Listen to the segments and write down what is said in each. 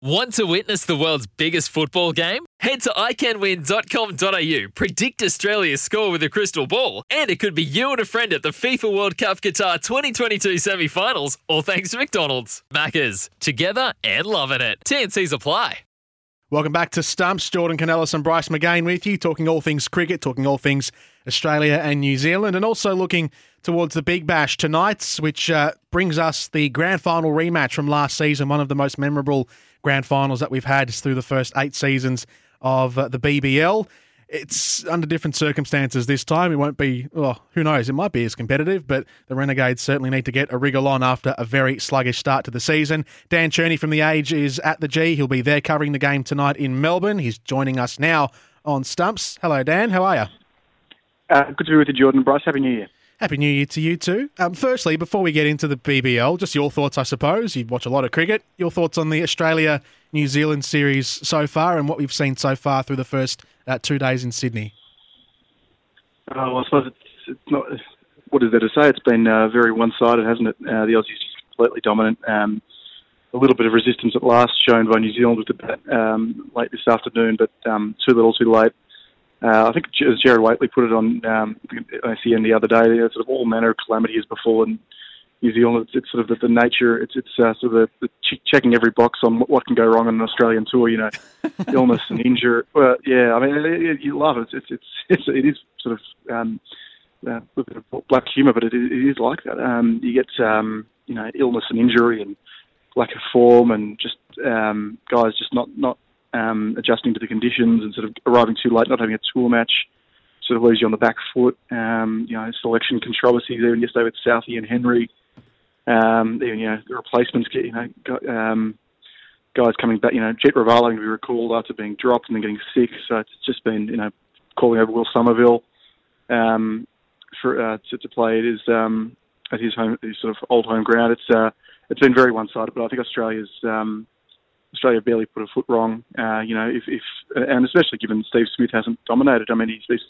Want to witness the world's biggest football game? Head to iCanWin.com.au, predict Australia's score with a crystal ball, and it could be you and a friend at the FIFA World Cup Qatar 2022 semi finals, all thanks to McDonald's. Maccas, together and loving it. TNC's apply. Welcome back to Stumps. Jordan Canellis and Bryce McGain with you, talking all things cricket, talking all things Australia and New Zealand, and also looking towards the Big Bash tonight, which uh, brings us the grand final rematch from last season, one of the most memorable grand finals that we've had through the first eight seasons of uh, the BBL. It's under different circumstances this time. It won't be, well, who knows? It might be as competitive, but the Renegades certainly need to get a wriggle on after a very sluggish start to the season. Dan Cherny from The Age is at the G. He'll be there covering the game tonight in Melbourne. He's joining us now on Stumps. Hello, Dan. How are you? Uh, good to be with you, Jordan. Bryce, Happy New Year. Happy New Year to you too. Um, firstly, before we get into the BBL, just your thoughts, I suppose. You watch a lot of cricket. Your thoughts on the Australia New Zealand series so far and what we've seen so far through the first uh, two days in Sydney? Uh, well, I suppose it's, it's not. What is there to say? It's been uh, very one-sided, hasn't it? Uh, the Aussies just completely dominant. Um, a little bit of resistance at last shown by New Zealand with the bat um, late this afternoon, but um, too little, too late. Uh, I think as Gerard Whateley put it on um, SEN the other day, sort of all manner of calamity has befallen New Zealand. It's, it's sort of the, the nature. It's it's uh, sort of the, the ch- checking every box on what, what can go wrong on an Australian tour. You know, illness and injury. Well, yeah, I mean, it, it, you love it. It's it's it's, it's it is sort of um, uh, a bit of black humour, but it, it is like that. Um, you get um, you know illness and injury and lack of form and just um, guys just not not um, adjusting to the conditions and sort of arriving too late, not having a tour match, sort of leaves you on the back foot. Um, you know, selection controversies even yesterday with Southee and Henry. Um, you know, the replacements you know, um, guys coming back, you know, Jeet going to be recalled after being dropped and then getting sick. So it's just been, you know, calling over Will Somerville um, for uh, to, to play. It is um, at his home, his sort of old home ground. It's uh, it's been very one-sided, but I think Australia's um, Australia barely put a foot wrong. Uh, you know, if, if and especially given Steve Smith hasn't dominated. I mean, he's, he's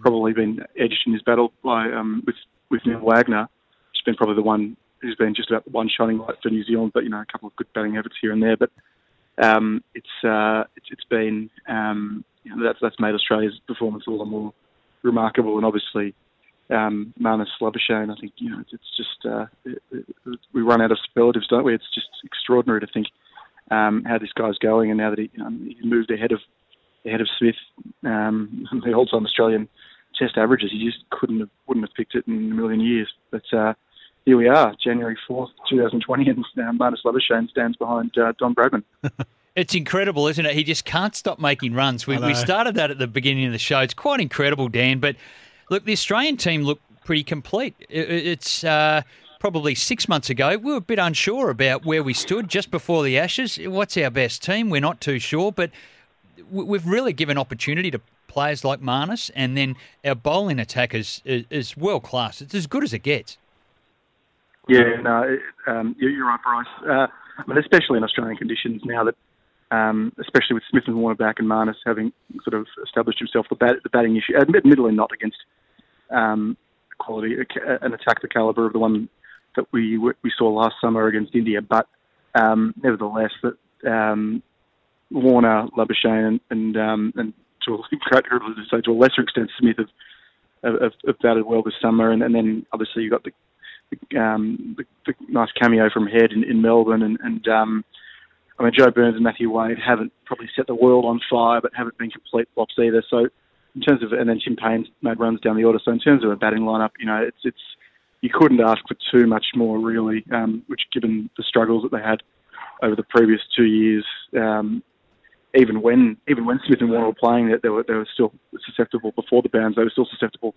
probably been edged in his battle by um, with with Neil Wagner. He's been probably the one who's been just about the one shining light for New Zealand. But you know, a couple of good batting efforts here and there. But um, it's, uh, it's it's been um, you know, that's that's made Australia's performance all the more remarkable. And obviously, um, Marnus Labuschagne, I think you know it's, it's just uh, it, it, we run out of superlatives, don't we? It's just extraordinary to think um, how this guy's going, and now that he, um, he's moved ahead of ahead of Smith, um, the all-time Australian Test averages, he just couldn't have wouldn't have picked it in a million years. But uh, here we are, January fourth, two thousand twenty, and uh, Marnus Labuschagne stands behind uh, Don Bradman. It's incredible, isn't it? He just can't stop making runs. We, we started that at the beginning of the show. It's quite incredible, Dan. But look, the Australian team looked pretty complete. It, it's uh, probably six months ago, we were a bit unsure about where we stood just before the Ashes. What's our best team? We're not too sure, but we've really given opportunity to players like Marnus, and then our bowling attack is, is, is world class. It's as good as it gets. Yeah, no, um, you're right, Bryce. Uh, I mean, especially in Australian conditions now that um, especially with Smith and Warner back and Marnus having sort of established himself, the, bat, the batting issue, admittedly not against um, quality, an attack the calibre of the one that we we saw last summer against India, but um, nevertheless, that um, Warner, Labuschagne, and and, um, and to, a, to a lesser extent Smith have, have, have batted well this summer, and, and then obviously you've got the the, um, the, the nice cameo from Head in, in Melbourne, and, and um, I mean, Joe Burns and Matthew Wade haven't probably set the world on fire, but haven't been complete flops either. So, in terms of, and then Tim Paine's made runs down the order. So, in terms of a batting lineup, you know, it's it's you couldn't ask for too much more, really. Um, which, given the struggles that they had over the previous two years, um, even when even when Smith and Warner were playing, that they were they were still susceptible before the bans. They were still susceptible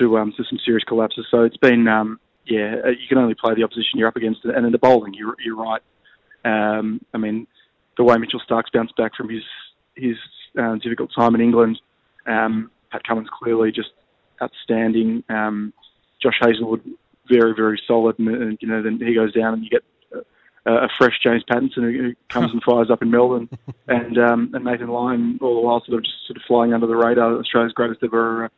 to um, to some serious collapses. So it's been um, yeah, you can only play the opposition you're up against, and in the bowling, you're you're right. Um, I mean, the way Mitchell Starc's bounced back from his his uh, difficult time in England. Um, Pat Cummins clearly just outstanding. Um, Josh Hazlewood very very solid, and, and, you know then he goes down and you get a, a fresh James Pattinson who, comes and fires up in Melbourne, and um, and Nathan Lyon all the while sort of just sort of flying under the radar. Australia's greatest ever. Uh,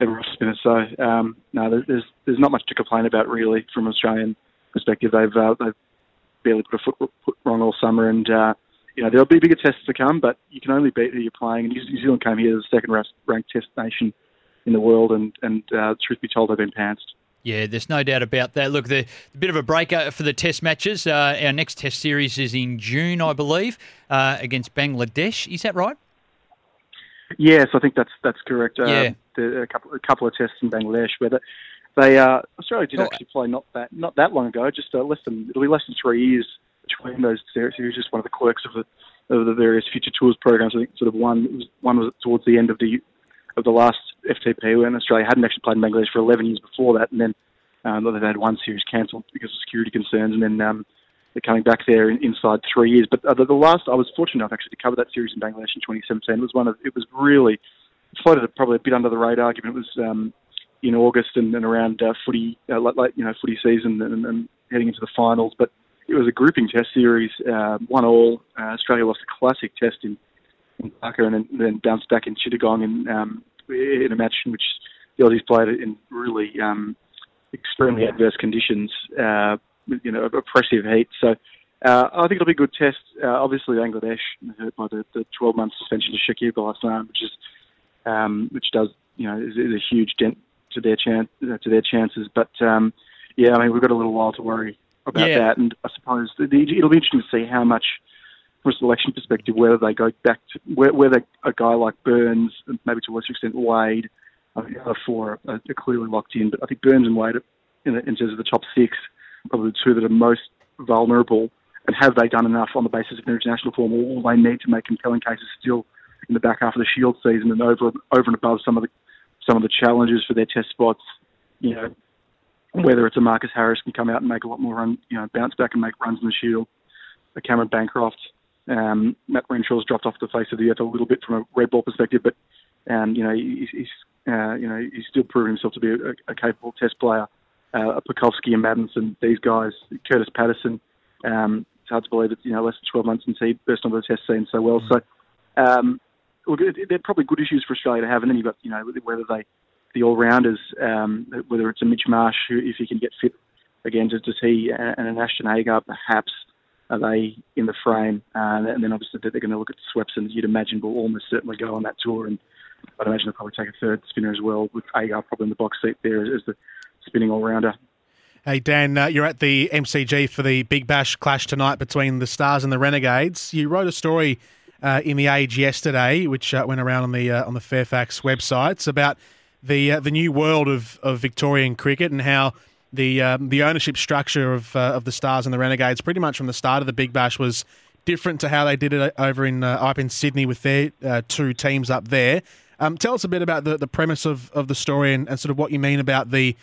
ever off spinner. So um, no, there's there's not much to complain about really from an Australian perspective. They've uh, they've barely put a foot, foot wrong all summer, and uh, you know there'll be bigger tests to come. But you can only beat who you're playing. And New Zealand came here as the second ranked test nation in the world, and and uh, truth be told, they've been pantsed. Yeah, there's no doubt about that. Look, the, the bit of a break for the Test matches. Uh, our next Test series is in June, I believe, uh, against Bangladesh. Is that right? Yes, I think that's that's correct. Uh, yeah. The, a couple a couple of tests in Bangladesh where the, they uh, Australia did oh. actually play not that not that long ago, just uh, less than it'll be less than three years between those series. It was just one of the quirks of the of the various future tours programs. I think sort of one was one was towards the end of the of the last FTP when Australia hadn't actually played in Bangladesh for 11 years before that, and then um, they've had one series cancelled because of security concerns, and then um, they're coming back there in, inside three years. But uh, the, the, last, I was fortunate enough actually to cover that series in Bangladesh in 2017. It was one of, it was really floated probably a bit under the radar, given it was um, in August and, and around uh, footy, uh, late, you know, footy season and, and, heading into the finals. But it was a grouping test series, uh, one all. Uh, Australia lost a classic test in, in Dhaka and then, then bounced back in Chittagong in, um, in a match in which the Aussies played in really um, extremely adverse conditions, uh, you know, oppressive heat. So uh, I think it'll be a good test. Uh, obviously, Bangladesh hurt by the, the 12 month suspension to Shakib Al Hasan, which is um, which does you know is, is, a huge dent to their chance to their chances. But um, yeah, I mean we've got a little while to worry about yeah. that, and I suppose the, it'll be interesting to see how much. From a selection perspective, whether they go back to whether a guy like Burns, maybe to a lesser extent Wade, think the other four are, clearly locked in. But I think Burns and Wade, in, in terms of the top six, probably the two that are most vulnerable. And have they done enough on the basis of their international form? All they need to make compelling cases still in the back half of the Shield season and over over and above some of the some of the challenges for their test spots. You know, whether it's a Marcus Harris can come out and make a lot more run, you know, bounce back and make runs in the Shield. A Cameron Bancroft, um, Matt Renshaw's dropped off the face of the earth a little bit from a red ball perspective, but um, you know he's, he's uh, you know he's still proving himself to be a, a capable Test player uh, Pucovski and Maddinson, these guys, Kurtis Patterson. Um, it's hard to believe it's you know less than 12 months since he burst onto the test scene so well. So, um, look, they're probably good issues for Australia to have. And then you've got you know whether they the all rounders, um, whether it's a Mitch Marsh who, if he can get fit again, does, does he and an Ashton Agar perhaps are they in the frame? Uh, and then obviously they're going to look at Swepson. You'd imagine will almost certainly go on that tour, and I'd imagine they'll probably take a third spinner as well with Agar probably in the box seat there as the spinning all rounder. Hey, Dan, uh, you're at the MCG for the Big Bash clash tonight between the Stars and the Renegades. You wrote a story uh, in the Age yesterday, which uh, went around on the uh, on the Fairfax websites about the uh, the new world of, of Victorian cricket and how the um, the ownership structure of uh, of the Stars and the Renegades, pretty much from the start of the Big Bash, was different to how they did it over in up in Sydney with their two teams up there. Um, tell us a bit about the, the premise of, of the story and, and sort of what you mean about the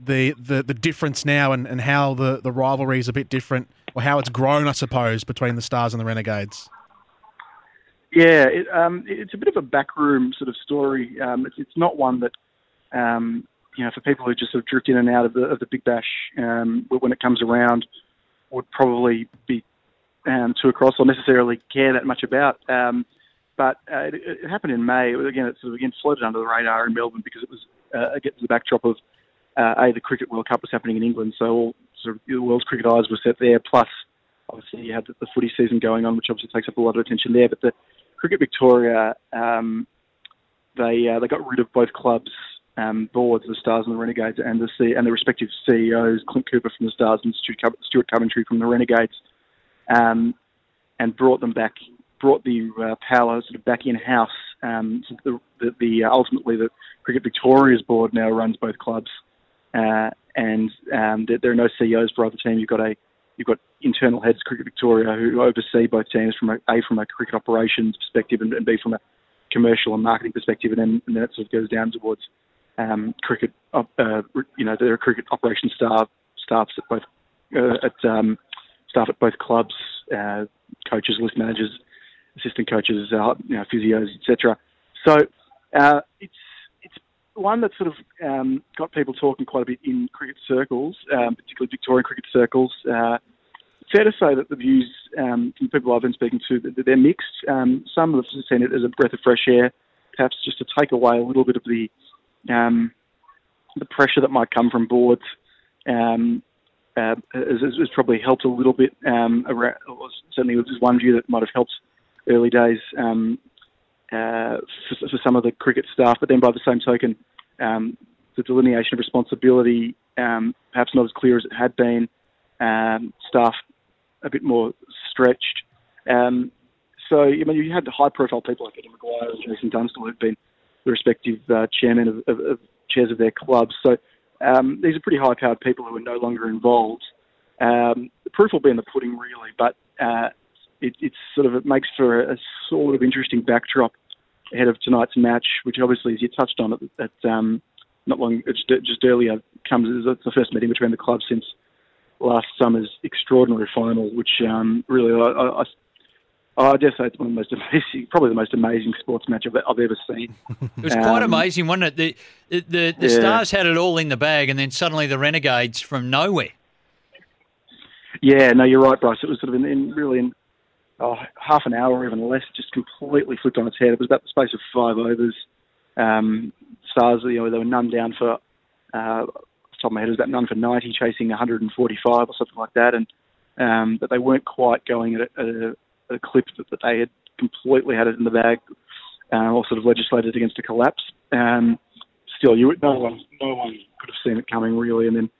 the, the, the difference now and, and how the, the rivalry is a bit different, or how it's grown, I suppose, between the Stars and the Renegades? Yeah, it, um, it's a bit of a backroom sort of story. Um, it's, it's not one that, um, you know, for people who just sort of drift in and out of the, of the Big Bash um, when it comes around, would probably be um, too across or necessarily care that much about. Um, but uh, it, it, happened in May. Again, it sort of again floated under the radar in Melbourne because it was uh, against the backdrop of uh, a the Cricket World Cup was happening in England, so all sort of the world's cricket eyes were set there. Plus, obviously, you had the, the footy season going on, which obviously takes up a lot of attention there. But the Cricket Victoria, um, they uh, they got rid of both clubs' um, boards, the Stars and the Renegades, and the C- and the respective CEOs, Clint Cooper from the Stars and Stuart Coventry from the Renegades, um, and brought them back, brought the uh, power sort of back in house. Um, so the, the, the uh, ultimately the Cricket Victoria's board now runs both clubs. Uh, and um, there, there, are no CEOs for either team. You've got a you've got internal heads, Cricket Victoria, who oversee both teams from a, a from a cricket operations perspective and, and b from a commercial and marketing perspective, and then and then it sort of goes down towards um, cricket. Uh, you know, there are cricket operations staff staffs at both uh, at um, staff at both clubs, uh, coaches, list managers, assistant coaches, uh, you know, physios, etc. So uh, it's it's one that sort of um, got people talking quite a bit in cricket circles, um, particularly Victorian cricket circles. Uh, fair to say that the views um, from people I've been speaking to, that they're mixed. Um, some have seen it as a breath of fresh air, perhaps just to take away a little bit of the um, the pressure that might come from boards. Um, uh, has, has, probably helped a little bit. Um, around, certainly, there's one view that might have helped early days um, uh, for, for, some of the cricket staff, but then by the same token, um, the delineation of responsibility um, perhaps not as clear as it had been. Um, staff a bit more stretched. So, I mean, you had the high-profile people like Eddie McGuire and Jason Dunstall who've been the respective uh, chairmen of, of, of, chairs of their clubs. So um, these are pretty high-powered people who are no longer involved. Um, the proof will be in the pudding, really, but uh, it, it's sort of it makes for a, a, sort of interesting backdrop ahead of tonight's match, which obviously, as you touched on, at, at um, not long just, just earlier, comes as the first meeting between the clubs since last summer's extraordinary final, which um, really I, I, I dare say it's one of the most amazing, probably the most amazing sports match I've, I've ever seen. it was quite um, amazing, wasn't it? The the, the, the yeah. Stars had it all in the bag, and then suddenly the Renegades from nowhere. Yeah, no, you're right, Bryce. It was sort of in, in really in oh, half an hour or even less, just completely flipped on its head. It was about the space of five overs. Um, Stars, you know, they were none down for uh, top of my head, it was about none for 90, chasing 145 or something like that, and um, but they weren't quite going at a, at a, a clip that, they had completely had it in the bag, uh, or sort of legislated against a collapse. Um, still, you no one no one could have seen it coming really, and then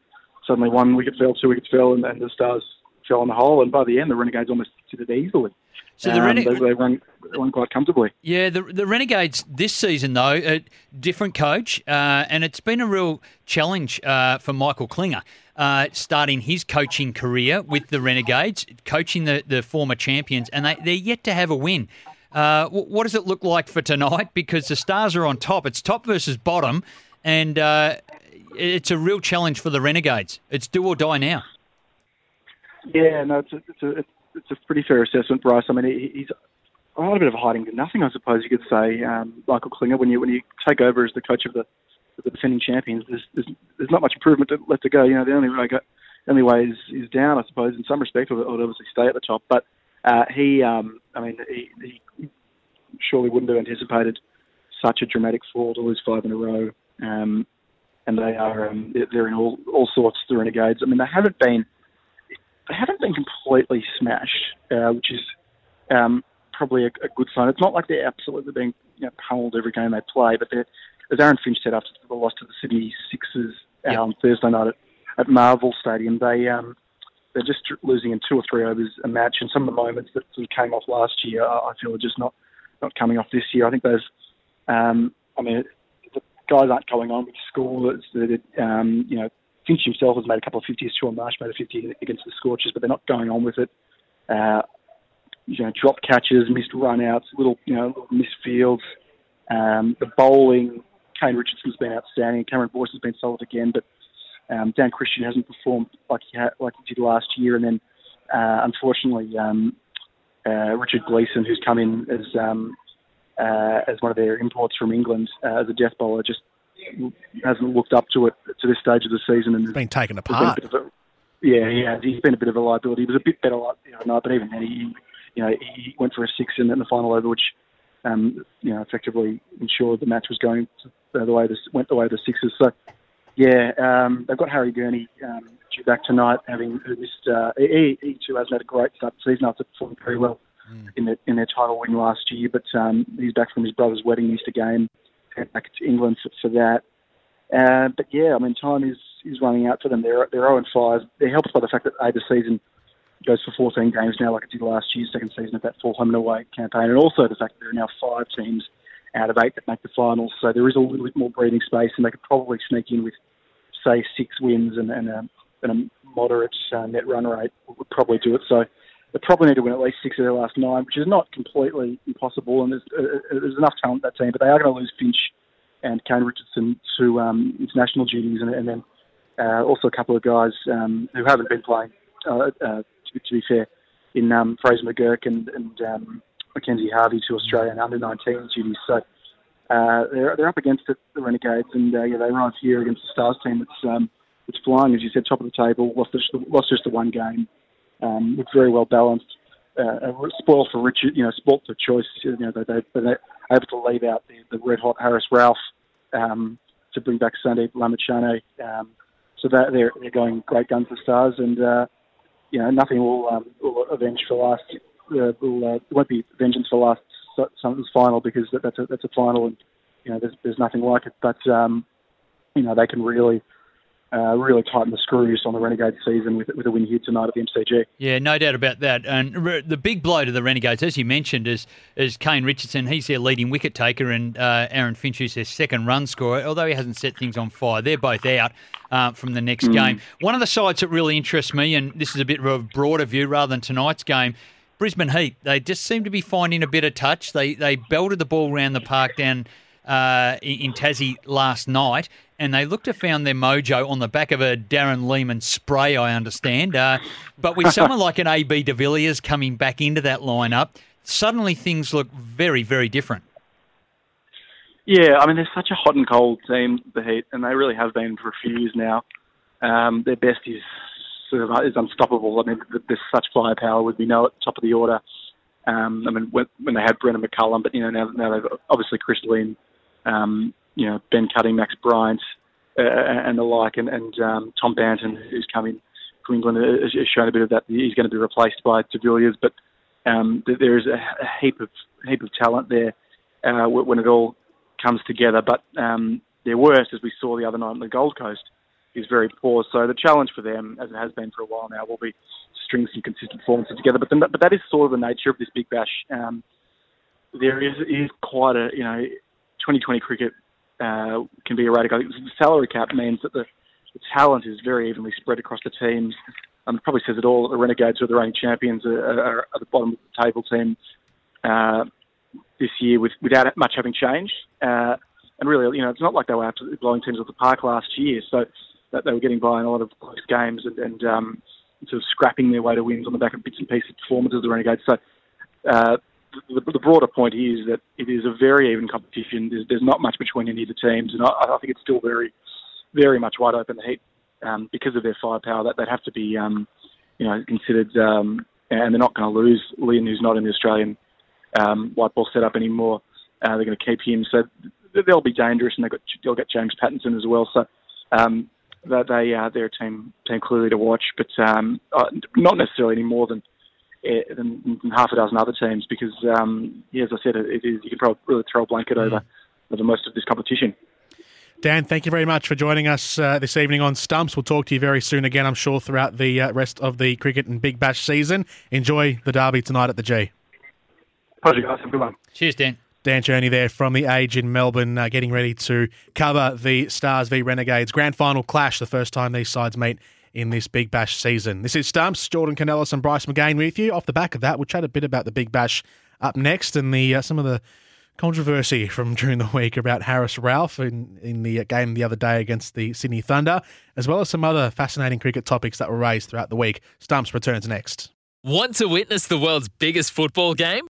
suddenly one wicket fell, two wickets fell, and, and the Stars fell on the hole, and by the end the Renegades almost did it easily. So the um, Rene- they, they run, run quite comfortably. Yeah, the the Renegades this season though, a different coach, uh, and it's been a real challenge uh, for Michael Klinger. Uh, starting his coaching career with the Renegades, coaching the, the former champions, and they, they're yet to have a win. Uh, what does it look like for tonight? Because the Stars are on top. It's top versus bottom, and uh, it's a real challenge for the Renegades. It's do or die now. Yeah, no, it's a, it's a, it's a pretty fair assessment, Bryce. I mean, he's a little bit of a hiding to nothing, I suppose you could say. Um, Michael Klinger, when you when you take over as the coach of the the defending champions, there's there's, there's not much improvement to, left to go. You know, the only way go, the only way is, is down, I suppose, in some respect, or, or obviously stay at the top. But uh, he, um, I mean, he, he surely wouldn't have anticipated such a dramatic fall to lose five in a row. Um, and they are um, they're in all all sorts the renegades. I mean, they haven't been they haven't been completely smashed, uh, which is um, probably a, a, good sign. It's not like they're absolutely being you know, pummeled every game they play, but as Aaron Finch said after the loss to the Sydney Sixers uh, yep. on Thursday night at, at Marvel Stadium, they um, they're just losing in two or three overs a match, and some of the moments that sort of came off last year, I feel are just not not coming off this year. I think those, um, I mean, the guys aren't going on with school. It's, um, you know, Finch himself has made a couple of 50s. Shaun Marsh made a 50 against the Scorchers, but they're not going on with it. Uh, you know, drop catches, missed runouts, little, you know, little missed fields. Um, the bowling, Kane Richardson's been outstanding. Cameron Boyce has been solid again, but um, Dan Christian hasn't performed like he like he did last year. And then, uh, unfortunately, um, uh, Richard Gleeson, who's come in as um, uh, as one of their imports from England uh, as a death bowler, just hasn't looked up to it to this stage of the season and been taken apart. Been a, yeah, yeah, he's been a bit of a liability. He was a bit better, you know, no, but even then, he, you know, he went for a six in, in the final over, which, um, you know, effectively ensured the match was going to, uh, the way this went the way of the Sixers. So, yeah, um, they've got Harry Gurney um, due back tonight, having missed. Uh, he, he too hasn't had a great start to the season after performing very well mm. in, the, in their title win last year, but um, he's back from his brother's wedding, missed a game back to England for, for that. Uh, but yeah, I mean, time is, is running out for them. They're they're 0 and 5. They're helped by the fact that a the season goes for 14 games now, like it did last year's second season of that full home and away campaign, and also the fact that there are now five teams out of eight that make the finals. So there is a little bit more breathing space, and they could probably sneak in with, say, six wins and, and, a, and a moderate uh, net run rate would probably do it. So they probably need to win at least six of their last nine, which is not completely impossible. And there's, uh, there's enough talent in that team, but they are going to lose Finch and Kane Richardson to um, international duties, and, and then uh, also a couple of guys um, who haven't been playing uh, uh, to, to be fair, in um, Fraser McGurk and, and um, Mackenzie Harvey to Australian under 19 duties. So uh, they're they're up against it, the Renegades, and uh, yeah, they arrive here against the Stars team. It's um, it's flying, as you said, top of the table. Lost just lost just the one game. Um, it's very well balanced. Uh, spoiled for Richard, you know, spoiled for choice. You know, they, they, they're able to leave out the, the red hot Haris Rauf um, to bring back Sandeep Lamichhane. Um, so that they're they're going great guns for Stars, and uh, you know nothing will, um, will avenge for last. Uh, will, uh, won't be vengeance for last something's final because that, that's a that's a final, and you know there's there's nothing like it. But um, you know they can really uh, really tighten the screws on the Renegades season with, with a win here tonight at the MCG. Yeah, no doubt about that. And the big blow to the Renegades, as you mentioned, is is Kane Richardson. He's their leading wicket taker, and uh, Aaron Finch, is their second run scorer. Although he hasn't set things on fire, they're both out uh, from the next mm. game. One of the sides that really interests me, and this is a bit of a broader view rather than tonight's game. Brisbane Heat, they just seem to be finding a bit of touch. They they belted the ball around the park down uh, in Tassie last night, and they looked to found their mojo on the back of a Darren Lehmann spray, I understand. Uh, but with someone like an AB de Villiers coming back into that lineup, suddenly things look very, very different. Yeah, I mean, they're such a hot and cold team, the Heat, and they really have been for a few years now. Um, their best is sort of is unstoppable. I mean, there's such firepower, would we know at the top of the order. Um, I mean, when, when they had Brendon McCullum, but you know now, now they've obviously Chris Lynn, um, you know, Ben Cutting, Max Bryant, uh, and the like, and, and um, Tom Banton, who's coming from England, has, shown a bit of that. He's going to be replaced by de Villiers, but um, there is a, heap of heap of talent there uh, when it all comes together. But um, their worst, as we saw the other night on the Gold Coast, is very poor. So the challenge for them, as it has been for a while now, will be string some consistent performances together. But, but that is sort of the nature of this Big Bash. Um, there is, is quite a you know 2020 cricket uh, can be erratic. The salary cap means that the, the talent is very evenly spread across the teams. Um, it probably says it all. The Renegades, who are the reigning champions, are, are, at the bottom of the table team uh, this year with, without much having changed. Uh, and really, you know, it's not like they were absolutely blowing teams off the park last year. So that they were getting by in a lot of close games and, and um, sort of scrapping their way to wins on the back of bits and pieces performances of the Renegades. So uh, the, the, broader point is that it is a very even competition. There's, there's not much between any of the teams, and I, I, think it's still very, very much wide open. The Heat, um, because of their firepower, that they'd have to be, um, you know, considered, um, and they're not going to lose Lynn, who's not in the Australian um, white ball setup anymore. Uh, they're going to keep him, so they'll be dangerous, and they've got they'll get James Pattinson as well. So um, they uh, they're a team team clearly to watch, but um, uh, not necessarily any more than, than, than half a dozen other teams because, um, yeah, as I said, it is you can probably really throw a blanket mm. over over most of this competition. Dan, thank you very much for joining us uh, this evening on Stumps. We'll talk to you very soon again, I'm sure, throughout the uh, rest of the cricket and Big Bash season. Enjoy the derby tonight at the G. Pleasure, guys. Have a good one. Cheers, Dan. Dan Cherny there from the Age in Melbourne, uh, getting ready to cover the Stars v Renegades grand final clash, the first time these sides meet in this Big Bash season. This is Stumps, Jordan Canellis and Bryce McGain with you. Off the back of that, we'll chat a bit about the Big Bash up next and the uh, some of the controversy from during the week about Haris Rauf in, in the uh, game the other day against the Sydney Thunder, as well as some other fascinating cricket topics that were raised throughout the week. Stumps returns next. Want to witness the world's biggest football game?